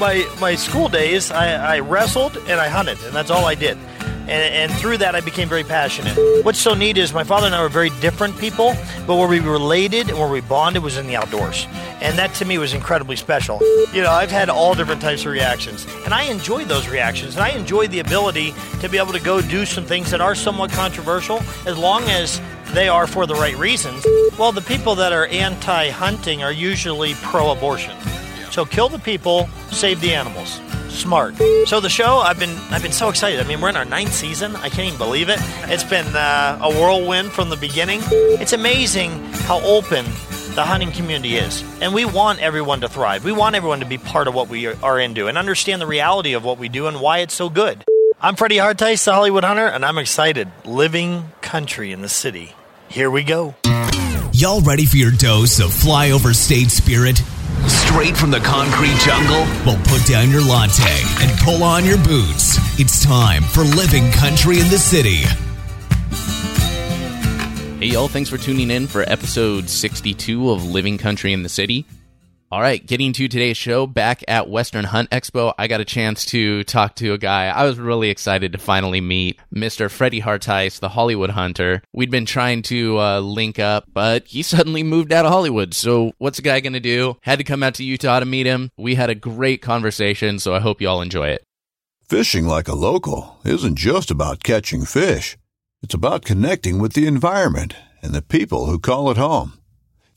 my my school days, I, I wrestled and I hunted, and that's all I did. And, and through that, I became very passionate. What's so neat is my father and I were very different people, but where we related and where we bonded was in the outdoors. And that to me was incredibly special. You know, I've had all different types of reactions, and I enjoy those reactions. And I enjoy the ability to be able to go do some things that are somewhat controversial as long as they are for the right reasons. Well, the people that are anti hunting are usually pro abortion. So kill the people, save the animals. Smart. So the show, I've been I've been so excited. I mean, we're in our ninth season. I can't even believe it. It's been uh, a whirlwind from the beginning. It's amazing how open the hunting community is, and we want everyone to thrive. We want everyone to be part of what we are into and understand the reality of what we do and why it's so good. I'm Freddy Harteis, the Hollywood Hunter, and I'm excited. Living country in the city. Here we go. Y'all ready for your dose of flyover state spirit? Straight from the concrete jungle? Well, put down your latte and pull on your boots. It's time for Living Country in the City. Hey, y'all, thanks for tuning in for episode 62 of Living Country in the City. All right, getting to today's show, back at Western Hunt Expo, I got a chance to talk to a guy I was really excited to finally meet, Mr. Freddy Harteis, the Hollywood Hunter. We'd been trying to uh, link up, but he suddenly moved out of Hollywood. So, what's a guy going to do? Had to come out to Utah to meet him. We had a great conversation, so I hope you all enjoy it. Fishing like a local isn't just about catching fish. It's about connecting with the environment and the people who call it home.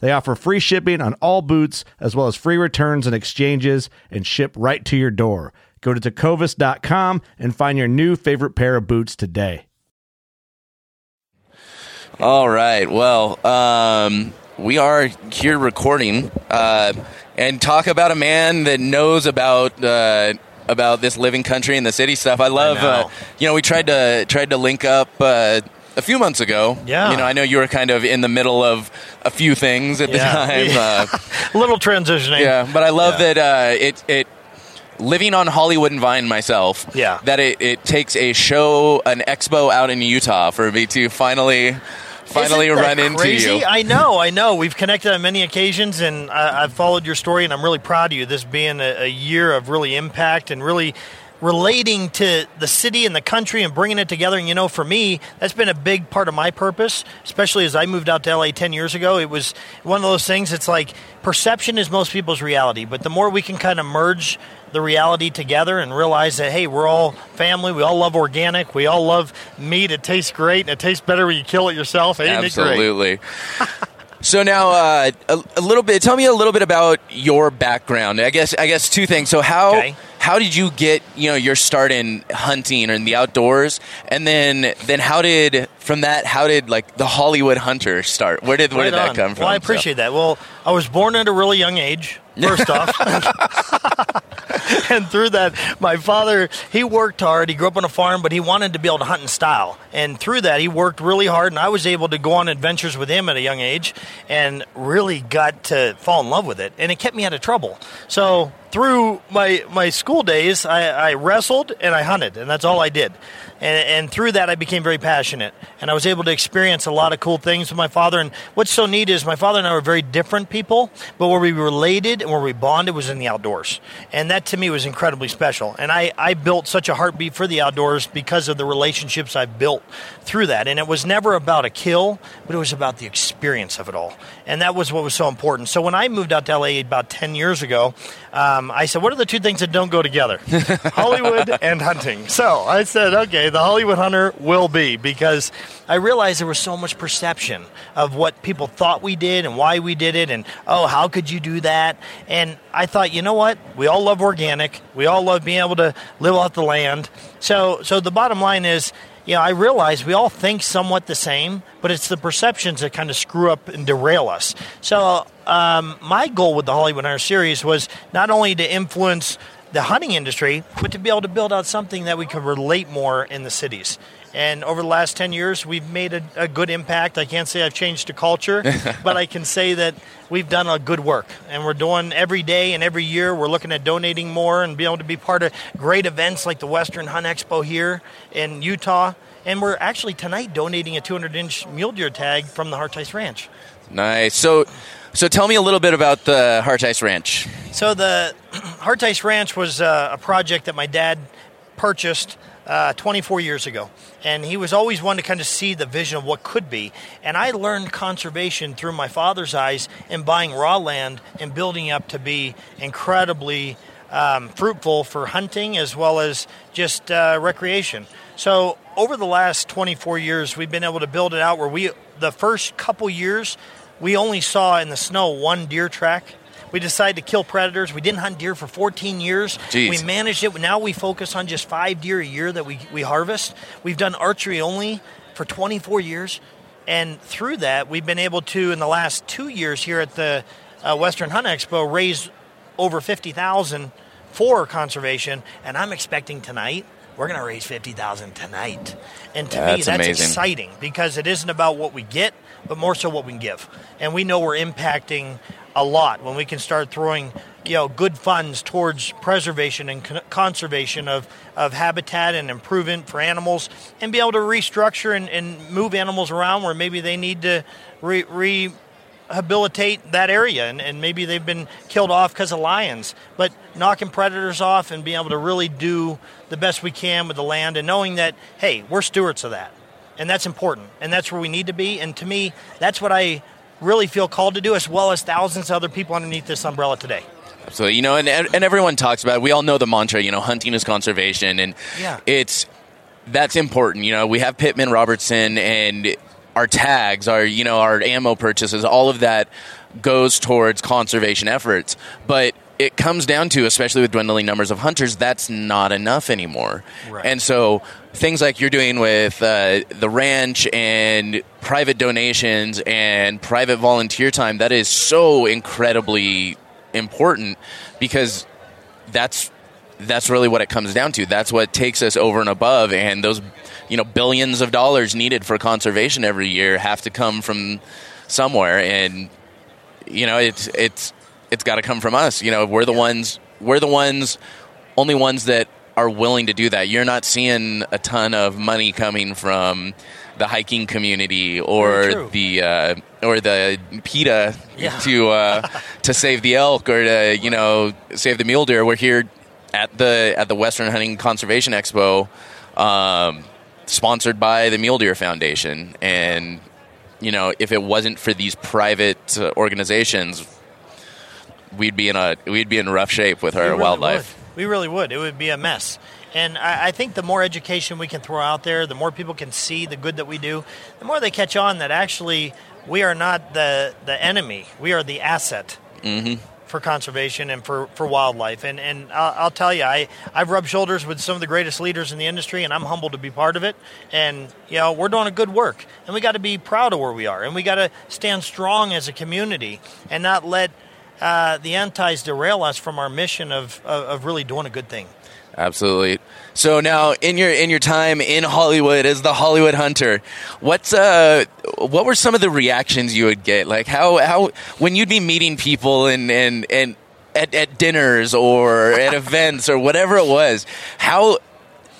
They offer free shipping on all boots, as well as free returns and exchanges, and ship right to your door. Go to tecovas.com and find your new favorite pair of boots today. All right. Well, um, we are here recording uh, and talk about a man that knows about. Uh, about this living country and the city stuff. I love, I know. uh, you know, we tried to tried to link up uh, a few months ago. Yeah. you know, I know you were kind of in the middle of a few things at the time. Uh, Little transitioning. yeah, but I love Yeah. that uh, it it living on Hollywood and Vine myself. Yeah. that it, it takes a show, an expo out in Utah for me to finally finally run into crazy? you. I know, I know. We've connected on many occasions, and I, I've followed your story, and I'm really proud of you. This being a, a year of really impact and really relating to the city and the country and bringing it together. And you know, for me, that's been a big part of my purpose, especially as I moved out to LA 10 years ago. It was one of those things. It's like perception is most people's reality, but the more we can kind of merge the reality together and realize that hey we're all family we all love organic we all love meat it tastes great and it tastes better when you kill it yourself Ain't it? Absolutely. so now, uh, a, a little bit. Tell me a little bit about your background. I guess. I guess two things. So how Okay. how did you get you know your start in hunting or in the outdoors, and then then how did from that how did like the Hollywood hunter start? Where did where Right did that come from? Well, I So- appreciate that. Well, I was born at a really young age. First off, and through that, my father he worked hard. He grew up on a farm, but he wanted to be able to hunt in style. And through that, he worked really hard, and I was able to go on adventures with him at a young age, and really got to fall in love with it. And it kept me out of trouble. So through my my school days, I, I wrestled and I hunted, and that's all I did. And, and, through that, I became very passionate, and I was able to experience a lot of cool things with my father. And what's so neat is my father and I were very different people, but where we related and where we bonded was in the outdoors, and that to me was incredibly special. And I, I built such a heartbeat for the outdoors because of the relationships I built through that. And it was never about a kill, but it was about the experience of it all, and that was what was so important. So when I moved out to LA about ten years ago, um, Um, I said, "What are the two things that don't go together? Hollywood and hunting." So I said, "Okay." the Hollywood Hunter will be because I realized there was so much perception of what people thought we did and why we did it, and oh, how could you do that? And I thought, you know what? We all love organic. We all love being able to live off the land. So, so the bottom line is, you know, I realize we all think somewhat the same, but it's the perceptions that kind of screw up and derail us. So, um, my goal with the Hollywood Hunter series was not only to influence the hunting industry, but to be able to build out something that we could relate more in the cities. And over the last 10 years, we've made a, a good impact. I can't say I've changed the culture, but I can say that we've done a good work. And we're doing every day and every year, we're looking at donating more and being able to be part of great events like the Western Hunt Expo here in Utah. And we're actually tonight donating a 200 inch mule deer tag from the Harteis Ranch. Nice. So, so tell me a little bit about the Harteis Ranch. So the Harteis Ranch was uh, a project that my dad purchased uh, 24 years ago. And he was always one to kind of see the vision of what could be. And I learned conservation through my father's eyes in buying raw land and building up to be incredibly um, fruitful for hunting as well as just uh, recreation. So over the last 24 years, we've been able to build it out where we, the first couple years, we only saw in the snow one deer track we decided to kill predators. We didn't hunt deer for 14 years. Jeez. We managed it. Now we focus on just five deer a year that we, we harvest. We've done archery only for 24 years. And through that, we've been able to, in the last two years here at the uh, Western Hunt Expo, raise over 50,000 for conservation. And I'm expecting tonight we're going to raise 50,000 tonight. And to that's me, that's amazing. exciting because it isn't about what we get, but more so what we can give. And we know we're impacting a lot when we can start throwing you know good funds towards preservation and con- conservation of, of habitat and improvement for animals and be able to restructure and, and move animals around where maybe they need to re- rehabilitate that area and, and maybe they've been killed off because of lions but knocking predators off and being able to really do the best we can with the land and knowing that hey we're stewards of that and that's important and that's where we need to be and to me that's what i really feel called to do, as well as thousands of other people underneath this umbrella today. So you know, and and everyone talks about. It. We all know the mantra. You know, hunting is conservation, and yeah. it's that's important. You know, we have Pittman Robertson and our tags, our you know, our ammo purchases, all of that goes towards conservation efforts, but it comes down to, especially with dwindling numbers of hunters, that's not enough anymore. Right. And so things like you're doing with uh, the ranch and private donations and private volunteer time, that is so incredibly important because that's that's really what it comes down to. That's what takes us over and above, and those you know billions of dollars needed for conservation every year have to come from somewhere, and you know it's it's it's got to come from us. You know we're the ones we're the ones only ones that are willing to do that. You're not seeing a ton of money coming from the hiking community or the uh, or the PETA Yeah. to uh, to save the elk or to you know save the mule deer. We're here at the at the Western Hunting Conservation Expo, um, sponsored by the Mule Deer Foundation, and you know if it wasn't for these private uh, organizations, we'd be in a we'd be in rough shape with our We really wildlife. would. We really would. It would be a mess. And I, I think the more education we can throw out there, the more people can see the good that we do, the more they catch on that actually we are not the, the enemy. We are the asset mm-hmm. for conservation and for, for wildlife. And, and I'll, I'll tell you, I, I've rubbed shoulders with some of the greatest leaders in the industry, and I'm humbled to be part of it. And, you know, we're doing a good work. And we got to be proud of where we are. And we got to stand strong as a community and not let uh, the antis derail us from our mission of, of, of really doing a good thing. Absolutely. So now, in your in your time in Hollywood as the Hollywood Hunter, what's uh what were some of the reactions you would get? Like how how when you'd be meeting people and and and at, at dinners or at events or whatever it was. How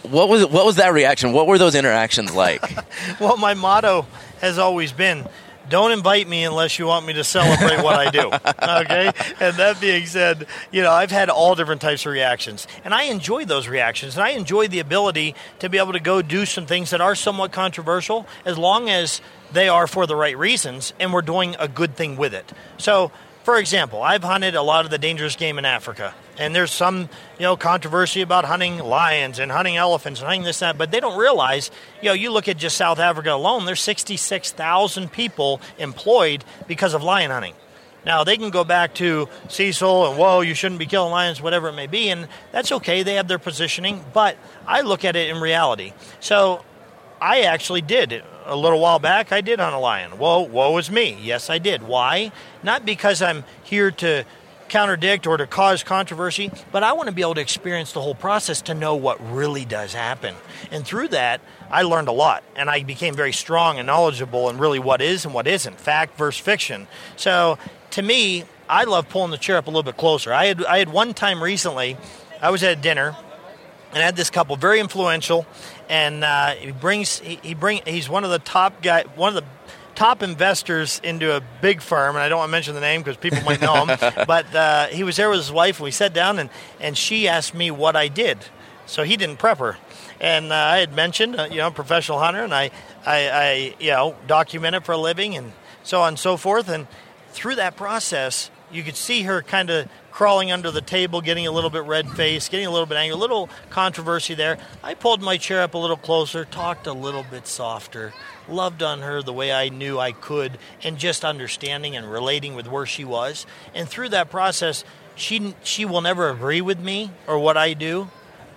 what was what was that reaction? What were those interactions like? well, my motto has always been don't invite me unless you want me to celebrate what I do. Okay? And that being said, you know, I've had all different types of reactions. And I enjoy those reactions. And I enjoy the ability to be able to go do some things that are somewhat controversial as long as they are for the right reasons and we're doing a good thing with it. So, for example, I've hunted a lot of the dangerous game in Africa and there's some you know controversy about hunting lions and hunting elephants and hunting this and that but they don't realize you know you look at just south africa alone there's 66000 people employed because of lion hunting. Now they can go back to cecil and whoa you shouldn't be killing lions whatever it may be and that's okay they have their positioning but i look at it in reality. So i actually did a little while back i did hunt a lion whoa woe is me yes i did why not because i'm here to contradict or to cause controversy, but I want to be able to experience the whole process to know what really does happen. And through that, I learned a lot and I became very strong and knowledgeable in really what is and what isn't, fact versus fiction. So to me, I love pulling the chair up a little bit closer. I had, I had one time recently, I was at a dinner and I had this couple, very influential, and uh, he brings he, he bring he's one of the top guy, one of the top investors into a big firm, and I don't want to mention the name because people might know him. but uh, he was there with his wife, and we sat down, and, and she asked me what I did. So he didn't prep her. And uh, I had mentioned, uh, you know, professional hunter, and I, I, I, you know, document it for a living, and so on and so forth. And through that process, you could see her kind of crawling under the table, getting a little bit red faced, getting a little bit angry, a little controversy there. I pulled my chair up a little closer, talked a little bit softer, loved on her the way I knew I could, and just understanding and relating with where she was. And through that process, she she will never agree with me or what I do,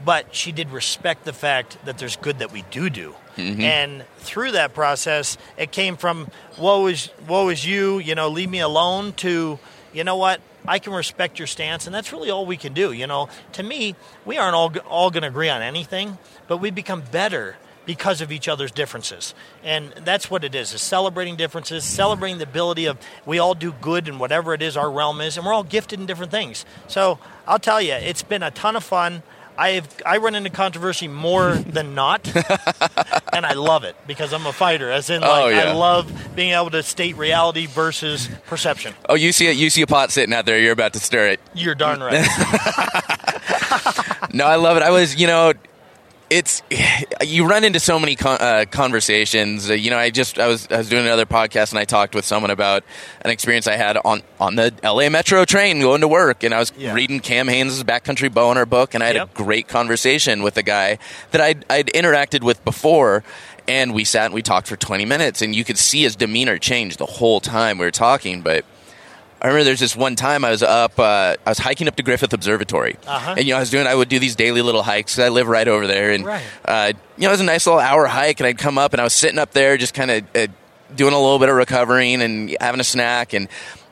but she did respect the fact that there's good that we do do. Mm-hmm. And through that process, it came from woe is woe is you, you know, leave me alone to you know what I can respect your stance, and that's really all we can do. You know, to me, we aren't all all going to agree on anything, but we become better because of each other's differences. And that's what it is, is celebrating differences, celebrating the ability of we all do good in whatever it is our realm is, and we're all gifted in different things. So I'll tell you, it's been a ton of fun. I've I run into controversy more than not, and I love it because I'm a fighter. As in, oh, like, oh, yeah. I love being able to state reality versus perception. Oh, you see it? You see a pot sitting out there. You're about to stir it. You're darn right. no, I love it. I was, you know, it's you run into so many con- uh, conversations. Uh, you know, I just I was I was doing another podcast and I talked with someone about an experience I had on on the LA Metro train going to work, and I was yeah. reading Cam Hanes' Backcountry Bowhunter book, and I had yep. a great conversation with a guy that I'd, I'd interacted with before. And we sat and we talked for 20 minutes, and you could see his demeanor change the whole time we were talking. But I remember there's this one time I was up, uh, I was hiking up to Griffith Observatory, uh-huh. and you know I was doing, I would do these daily little hikes. I live right over there, and right. uh, you know it was a nice little hour hike, and I'd come up and I was sitting up there just kind of uh, doing a little bit of recovering and having a snack, and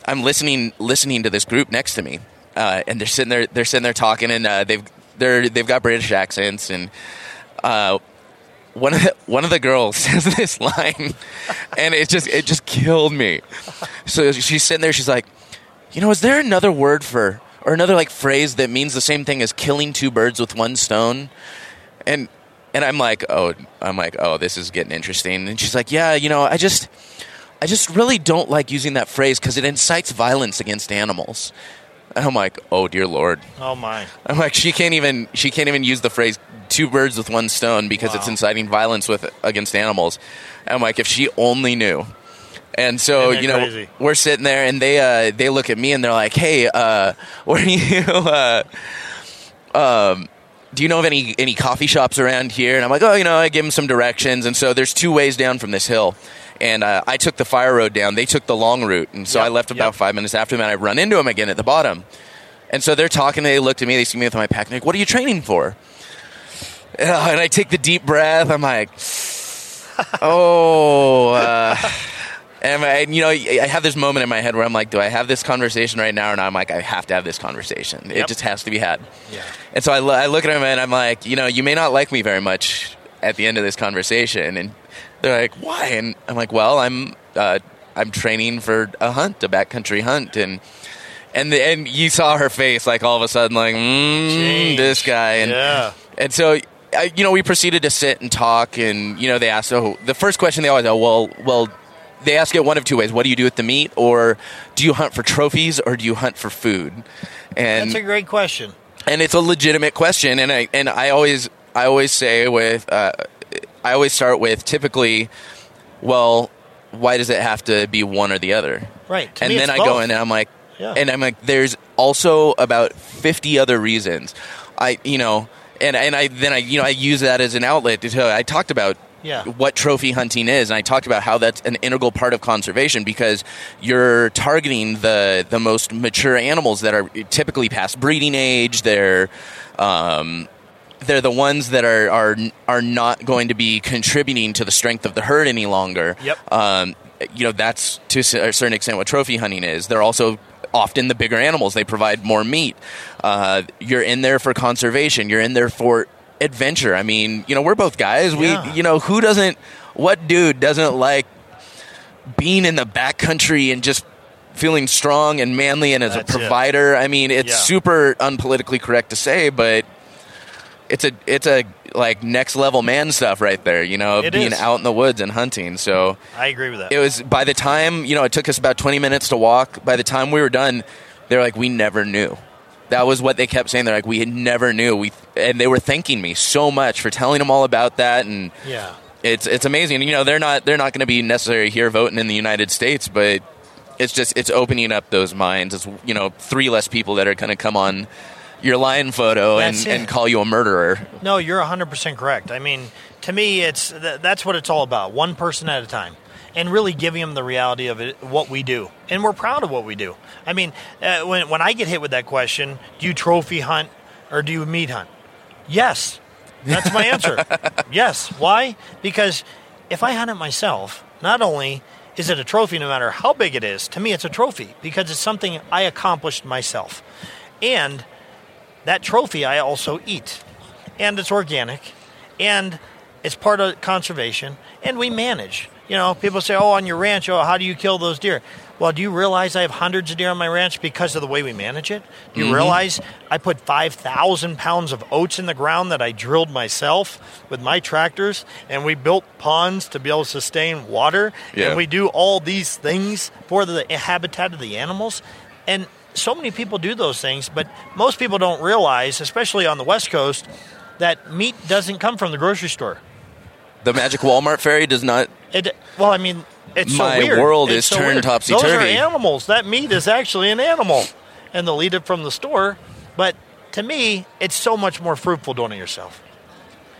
I'm listening listening to this group next to me, uh, and they're sitting there they're sitting there talking, and uh, they've they're they've got British accents, and uh, one of the, one of the girls says this line, and it just it just killed me. So she's sitting there, she's like you know, is there another word for or another like phrase that means the same thing as killing two birds with one stone? And and I'm like, oh, I'm like, oh, this is getting interesting. And she's like, yeah, you know, I just, I just really don't like using that phrase because it incites violence against animals. And I'm like, oh dear lord. Oh my. I'm like, she can't even, she can't even use the phrase two birds with one stone because wow. it's inciting violence with against animals. And I'm like, if she only knew. And so you know crazy? we're sitting there, and they uh, they look at me and they're like, "Hey, uh, where are you?" Uh, um, do you know of any any coffee shops around here? And I'm like, oh, you know, I give them some directions. And so there's two ways down from this hill. And uh, I took the fire road down. They took the long route. And so yep, I left about yep. five minutes after them. And I run into them again at the bottom. And so they're talking. They looked at me. They see me with my pack. And like, what are you training for? And I take the deep breath. I'm like, oh. Uh, and, I, you know, I have this moment in my head where I'm like, do I have this conversation right now? And I'm like, I have to have this conversation. Yep. It just has to be had. Yeah. And so I, I look at him and I'm like, you know, you may not like me very much at the end of this conversation. And they're like, why? And I'm like, well, I'm uh, I'm training for a hunt, a backcountry hunt, and and the, and you saw her face like all of a sudden like mm, this guy and Yeah. and so I, you know we proceeded to sit and talk and you know they asked oh the first question they always oh well well they ask it one of two ways what do you do with the meat or do you hunt for trophies or do you hunt for food and That's a great question. and it's a legitimate question and I and I always I always say with uh, I always start with typically well why does it have to be one or the other Right. To and then I go in and I'm like Yeah. and I'm like there's also about 50 other reasons I you know and and I then I you know I use that as an outlet to tell I talked about Yeah. what trophy hunting is and I talked about how that's an integral part of conservation because you're targeting the the most mature animals that are typically past breeding age they're um, they're the ones that are, are are not going to be contributing to the strength of the herd any longer. Yep. Um, you know that's to a certain extent what trophy hunting is. They're also often the bigger animals. They provide more meat. Uh, you're in there for conservation. You're in there for adventure. I mean, you know, we're both guys. Yeah. We, you know, who doesn't? What dude doesn't like being in the backcountry and just feeling strong and manly and as That's a it. provider? I mean, it's Yeah. super unpolitically correct to say, but it's a it's a like next level man stuff right there. You know, It being is. out in the woods and hunting. So I agree with that. it was by the time you know it took us about 20 minutes to walk by the time we were done they're like we never knew that was what they kept saying they're like we had never knew we and they were thanking me so much for telling them all about that and yeah. it's it's amazing you know they're not they're not going to be necessarily here voting in the united states but it's just it's opening up those minds it's you know three less people that are going to come on your lion photo and, and call you a murderer No, you're 100% correct. I mean, to me, it's th- that's what it's all about, one person at a time. And really giving them the reality of it, what we do, and we're proud of what we do. I mean, uh, when when I get hit with that question, do you trophy hunt or do you meat hunt? Yes, that's my answer. yes. Why? Because if I hunt it myself, not only is it a trophy, no matter how big it is, to me it's a trophy because it's something I accomplished myself, and that trophy I also eat and it's organic, and it's part of conservation, and we manage. You know, people say, "Oh, on your ranch, oh, how do you kill those deer?" Well, do you realize I have hundreds of deer on my ranch because of the way we manage it? Do you mm-hmm. realize I put five thousand pounds of oats in the ground that I drilled myself with my tractors, and we built ponds to be able to sustain water, Yeah. and we do all these things for the habitat of the animals, and so many people do those things, but most people don't realize, especially on the West Coast, that meat doesn't come from the grocery store. the magic walmart fairy does not It well, I mean, it's so My weird. world It's is so turned weird. topsy-turvy. Those are animals. That meat is actually an animal, and they'll eat it from the store. But to me, it's so much more fruitful doing it yourself,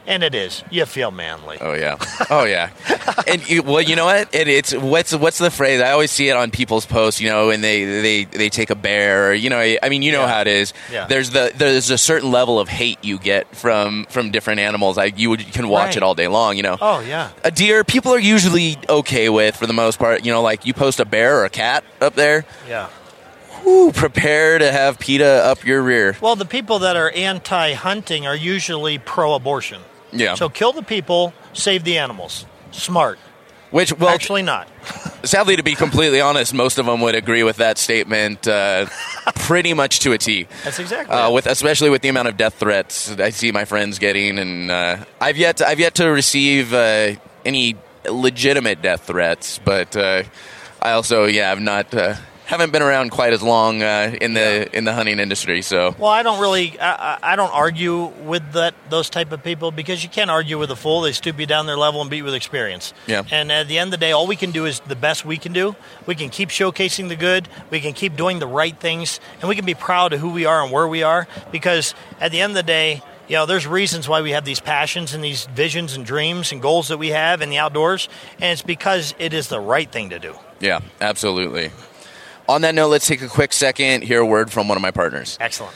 and it is. You feel manly. Oh yeah, oh yeah, and you, well, you know what? It, it's what's what's the phrase? I always see it on people's posts, you know, and they they they take a bear, or, you know. I mean, you know Yeah. how it is. Yeah. There's the there's a certain level of hate you get from from different animals. Like you, would, you can watch Right. it all day long, you know. Oh yeah. A deer, people are usually okay with for the most part. You know, like you post a bear or a cat up there, Yeah. whoo, prepare to have PETA up your rear. Well, the people that are anti-hunting are usually pro-abortion. Yeah. So kill the people, save the animals. Smart. Which, well, Actually, not. sadly, to be completely honest, most of them would agree with that statement uh, pretty much to a T. That's exactly. Uh, with especially with the amount of death threats I see my friends getting, and uh, I've yet to, I've yet to receive uh, any legitimate death threats, but uh, I also yeah I've not uh, haven't been around quite as long uh, in the in the hunting industry, so Well, I don't really, I, I don't argue with that those type of people because you can't argue with a fool. They stoop you down their level and beat you with experience. Yeah. And at the end of the day, all we can do is the best we can do. We can keep showcasing the good. We can keep doing the right things, and we can be proud of who we are and where we are. Because at the end of the day, you know, there's reasons why we have these passions and these visions and dreams and goals that we have in the outdoors, and it's because it is the right thing to do. yeah, absolutely. On that note, let's take a quick second. Hear a word from one of my partners. Excellent.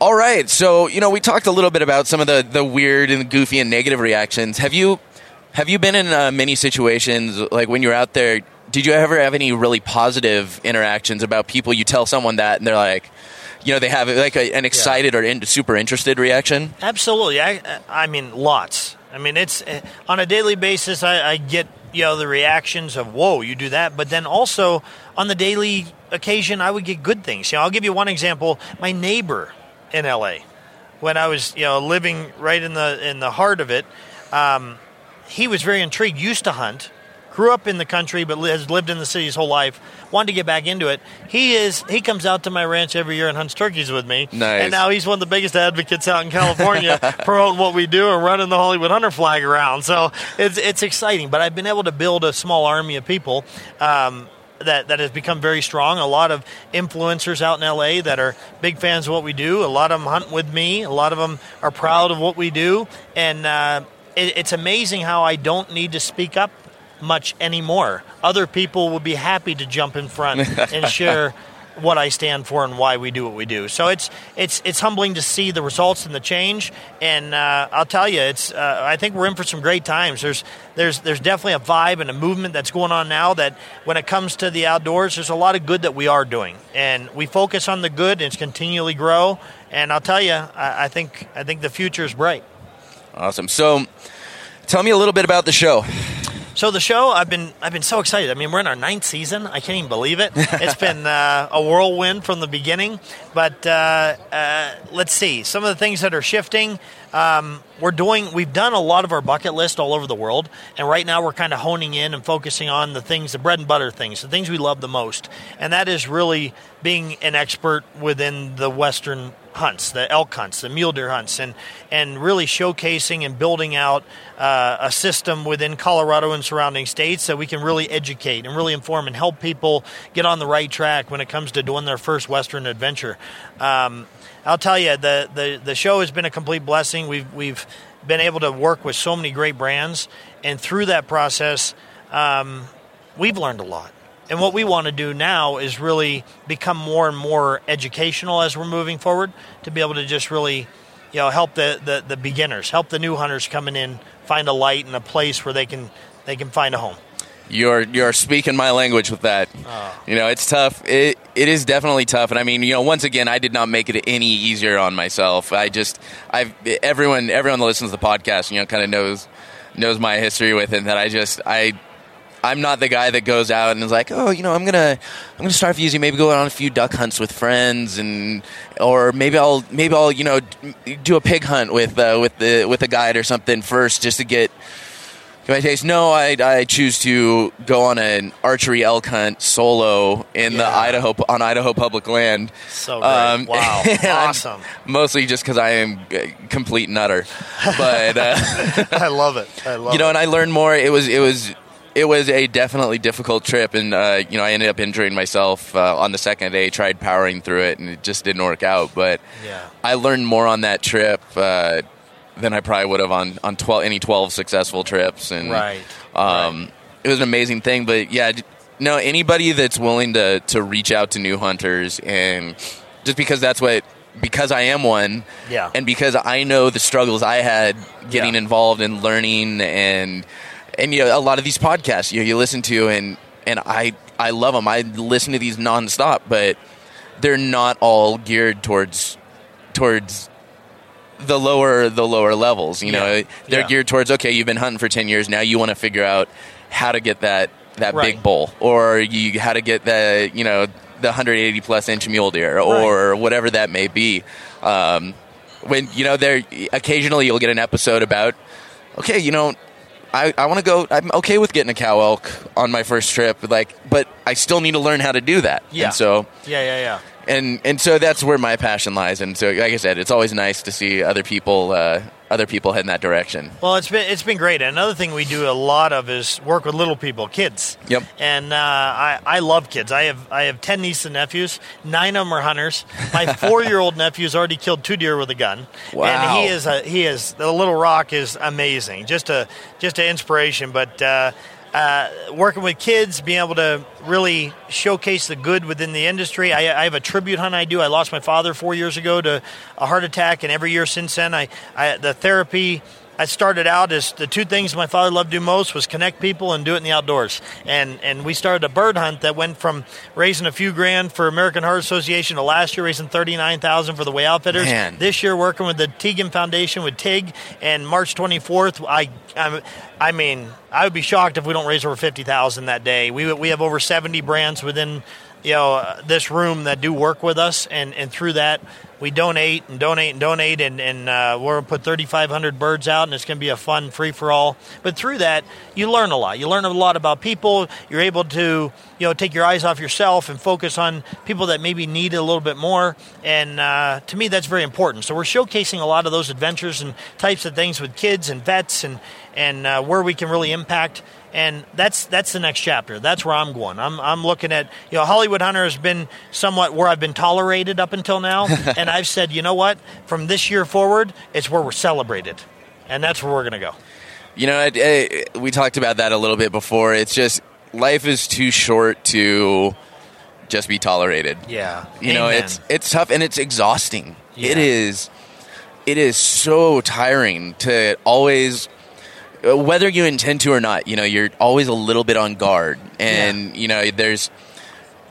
All right, so you know we talked a little bit about some of the, the weird and goofy and negative reactions. Have you have you been in uh, many situations like when you're out there? Did you ever have any really positive interactions about people? You tell someone that and they're like, you know, they have like a, an excited or in, super interested reaction. Absolutely. I, I mean, lots. I mean, it's eh, on a daily basis. I, I get you know the reactions of whoa, you do that, but then also on the daily occasion, I would get good things. You know, I'll give you one example. My neighbor in LA, when I was you know living right in the in the heart of it, um, he was very intrigued. Used to hunt, grew up in the country, but has lived in the city his whole life. Wanted to get back into it. He is. He comes out to my ranch every year and hunts turkeys with me. Nice. And now he's one of the biggest advocates out in California, promoting what we do and running the Hollywood Hunter flag around. So it's it's exciting. But I've been able to build a small army of people. Um, that, that has become very strong. A lot of influencers out in LA that are big fans of what we do. A lot of them hunt with me. A lot of them are proud of what we do. And uh, it, it's amazing how I don't need to speak up much anymore. Other people would be happy to jump in front and share what I stand for and why we do what we do. So it's it's it's humbling to see the results and the change. And uh, I'll tell you, it's uh, I think we're in for some great times. There's there's there's definitely a vibe and a movement that's going on now. That when it comes to the outdoors, there's a lot of good that we are doing, and we focus on the good and it's continually grow. And I'll tell you, I, I think I think the future is bright. Awesome. So, tell me a little bit about the show. So the show, I've been I've been so excited. I mean, we're in our ninth season. I can't even believe it. It's been uh, a whirlwind from the beginning. But uh, uh, let's see some of the things that are shifting. Um, we're doing we've done a lot of our bucket list all over the world, and right now we're kind of honing in and focusing on the things, the bread and butter things, the things we love the most, and that is really being an expert within the Western hunts, the elk hunts, the mule deer hunts, and and really showcasing and building out uh, a system within Colorado and surrounding states that we can really educate and really inform and help people get on the right track when it comes to doing their first Western adventure. Um, I'll tell you, the, the the show has been a complete blessing. We've we've been able to work with so many great brands, and through that process, um, we've learned a lot. And what we want to do now is really become more and more educational as we're moving forward to be able to just really, you know, help the, the, the beginners, help the new hunters coming in find a light and a place where they can they can find a home. You're you're speaking my language with that. Oh. You know, it's tough. It it is definitely tough. And I mean, you know, once again, I did not make it any easier on myself. I just I've everyone everyone that listens to the podcast, you know, kind of knows knows my history with it. That I just I I'm not the guy that goes out and is like, oh, you know, I'm gonna I'm gonna start using maybe go on a few duck hunts with friends and or maybe I'll maybe I'll you know do a pig hunt with uh, with the with a guide or something first just to get my taste. No, I, I choose to go on an archery elk hunt solo in the Idaho on Idaho public land. So great. Wow. Awesome. Mostly just because I am complete nutter, but. Uh, I love it. I love it. you know, it. and I learned more. It was it was it was a definitely difficult trip, and uh, you know, I ended up injuring myself uh, on the second day. Tried powering through it, and it just didn't work out. But Yeah. I learned more on that trip uh, than I probably would have on on twelve any twelve successful trips. And Right. um, it was an amazing thing. But yeah, no, anybody that's willing to to reach out to new hunters, and just because that's what. Because I am one, Yeah. and because I know the struggles I had getting Yeah. involved in learning and and you know a lot of these podcasts you know, you listen to and and I I love them. I listen to these nonstop, but they're not all geared towards towards the lower the lower levels. You know, Yeah. they're Yeah. geared towards okay, you've been hunting for ten years now. You want to figure out how to get that that Right. big bull, or you how to get the you know the 180 plus inch mule deer, or whatever that may be. Um, when you know there occasionally you'll get an episode about okay, you know. I, I want to go. I'm okay with getting a cow elk on my first trip, like, but I still need to learn how to do that. Yeah. And so yeah, yeah, yeah. and and so that's where my passion lies. And so, like I said, it's always nice to see other people uh, other people head in that direction. Well, it's been it's been great. Another thing we do a lot of is work with little people, kids. Yep. And uh, I I love kids. I have I have ten nieces and nephews. Nine of them are hunters. My four year old nephew's already killed two deer with a gun. Wow. And he is a he is the little rock is amazing. Just a just an inspiration. But. Uh, uh, working with kids, being able to really showcase the good within the industry. I, I, have a tribute hunt I do. I lost my father four years ago to a heart attack, and every year since then, I, I the therapy I started out as the two things my father loved to do most was connect people and do it in the outdoors. And and we started a bird hunt that went from raising a few grand for American Heart Association to last year raising thirty nine thousand for the Way Outfitters. Man. This year working with the Teigen Foundation with TIG. And March twenty fourth, I, I I mean I would be shocked if we don't raise over fifty thousand that day. We we have over seventy brands within you know this room that do work with us, and and through that we donate and donate and donate, and, and uh, we're to put 3,500 birds out, and it's to be a fun free for all. But through that, you learn a lot. You learn a lot about people. You're able to, you know, take your eyes off yourself and focus on people that maybe need it a little bit more. And uh, to me, that's very important. So we're showcasing a lot of those adventures and types of things with kids and vets, and and uh, where we can really impact and that's that's the next chapter. That's where I'm going. I'm I'm looking at you know Hollywood Hunter has been somewhat where I've been tolerated up until now, and I've said you know what from this year forward it's where we're celebrated, and that's where we're going to go. You know, I, I, we talked about that a little bit before. It's just life is too short to just be tolerated. Yeah, you know, it's it's tough and it's exhausting. Yeah. It is. It is so tiring to always whether you intend to or not, you know, you're always a little bit on guard. And, you know, there's,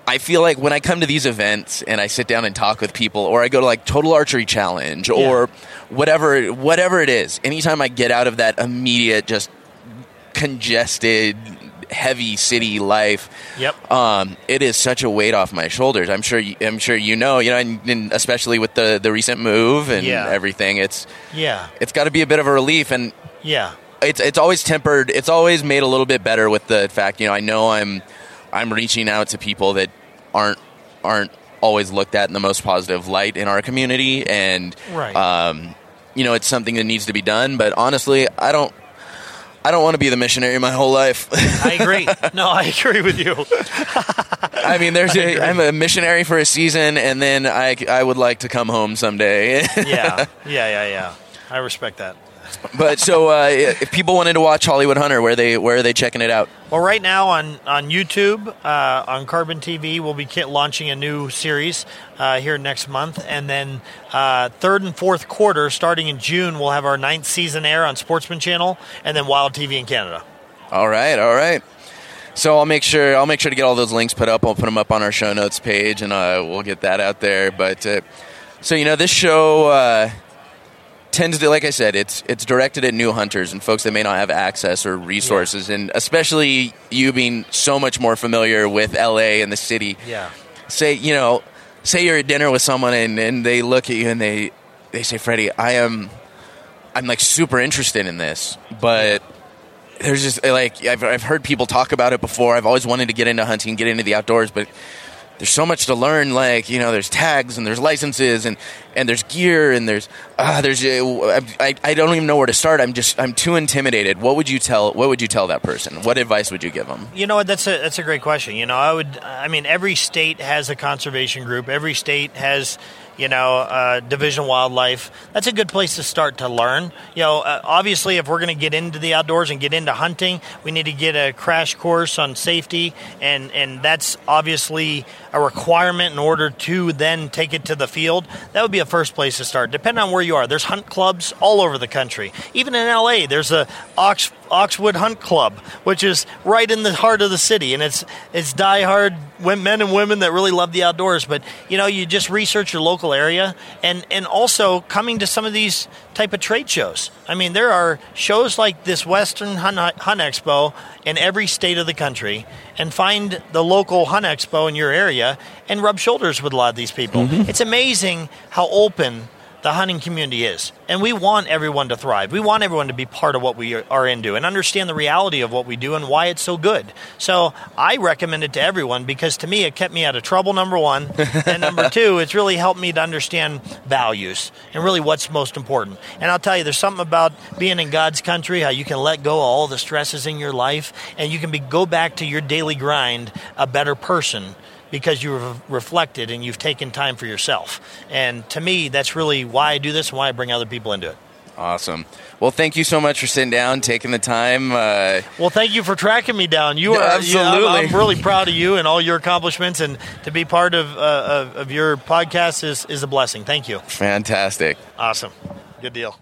I feel like when I come to these events and I sit down and talk with people, or I go to like Total Archery Challenge, or whatever, whatever it is, anytime I get out of that immediate, just congested, heavy city life, Yep. um, it is such a weight off my shoulders. I'm sure, you, I'm sure you know, you know, and, and especially with the the recent move and Yeah. everything, it's yeah, it's got to be a bit of a relief. And yeah, it's it's always tempered. It's always made a little bit better with the fact you know I know I'm I'm reaching out to people that aren't aren't always looked at in the most positive light in our community, and Right. um, you know it's something that needs to be done. But honestly, I don't. I don't want to be the missionary my whole life. I agree. no, I agree with you. I mean, there's a, I'm a missionary for a season, and then I, I would like to come home someday. Yeah, yeah, yeah, yeah. I respect that. But so, uh, if people wanted to watch Hollywood Hunter, where they where are they checking it out? Well, right now on on YouTube, uh, on Carbon TV, we'll be launching a new series uh, here next month, and then uh, third and fourth quarter, starting in June, we'll have our ninth season air on Sportsman Channel, and then Wild TV in Canada. All right, all right. So I'll make sure I'll make sure to get all those links put up. I'll put them up on our show notes page, and uh, we'll get that out there. But uh, so you know, this show uh, tends to, like I said, it's it's directed at new hunters and folks that may not have access or resources, and especially you being so much more familiar with LA and the city. Yeah, Say you know, say you're at dinner with someone and, and they look at you and they they say, Freddy, I am I'm like super interested in this, but there's just like I've, I've heard people talk about it before. I've always wanted to get into hunting, get into the outdoors, but there's so much to learn. Like you know, there's tags and there's licenses and and there's gear and there's uh, there's uh, I, I don't even know where to start. I'm just I'm too intimidated. What would you tell What would you tell that person? What advice would you give them? You know what? That's a that's a great question. You know, I would. I mean, every state has a conservation group. Every state has, you know, uh, division wildlife. That's a good place to start to learn. You know, uh, obviously, if we're going to get into the outdoors and get into hunting, we need to get a crash course on safety, and and that's obviously a requirement in order to then take it to the field. That would be a first place to start. Depending on where you are, there's hunt clubs all over the country. Even in LA, there's a Ox Oxwood Hunt Club, which is right in the heart of the city, and it's it's diehard men and women that really love the outdoors. But you know, you just research your local area, and and also coming to some of these type of trade shows. I mean, there are shows like this Western Hunt, Hunt Expo in every state of the country, and find the local Hunt Expo in your area and rub shoulders with a lot of these people. Mm-hmm. It's amazing how open the hunting community is. And we want everyone to thrive. We want everyone to be part of what we are- into and understand the reality of what we do and why it's so good. So I recommend it to everyone because to me, it kept me out of trouble, number one. and number two, it's really helped me to understand values and really what's most important. And I'll tell you, there's something about being in God's country, how you can let go of all the stresses in your life and you can be, go back to your daily grind a better person because you've reflected and you've taken time for yourself. And to me, that's really why I do this and why I bring other people into it. Awesome. Well, thank you so much for sitting down, taking the time. Uh, Well, thank you for tracking me down. You Yeah, are absolutely. you- I'm, I'm really proud of you and all your accomplishments, and to be part of uh, of, of your podcast is is a blessing. Thank you. fantastic. Awesome. Good deal.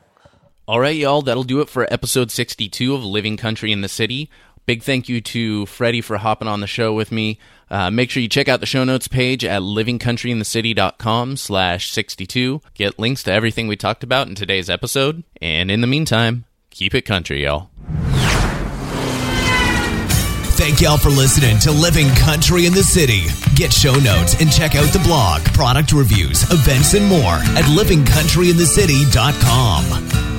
All right, y'all, that'll do it for episode 62 of Living Country in the City. Big thank you to Freddy for hopping on the show with me. Uh, make sure you check out the show notes page at livingcountryinthecity.com slash 62. Get links to everything we talked about in today's episode. And in the meantime, keep it country, y'all. Thank y'all for listening to Living Country in the City. Get show notes and check out the blog, product reviews, events, and more at livingcountryinthecity.com.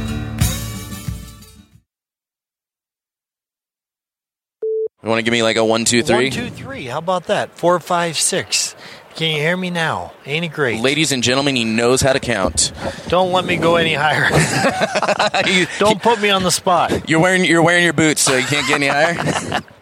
You want to give me like a one, two, three? One, two, three. How about that? Four, five, six. Can you hear me now? Ain't it great? Ladies and gentlemen, he knows how to count. Don't let me go any higher. You- Don't put me on the spot. You're wearing you're wearing your boots, so you can't get any higher.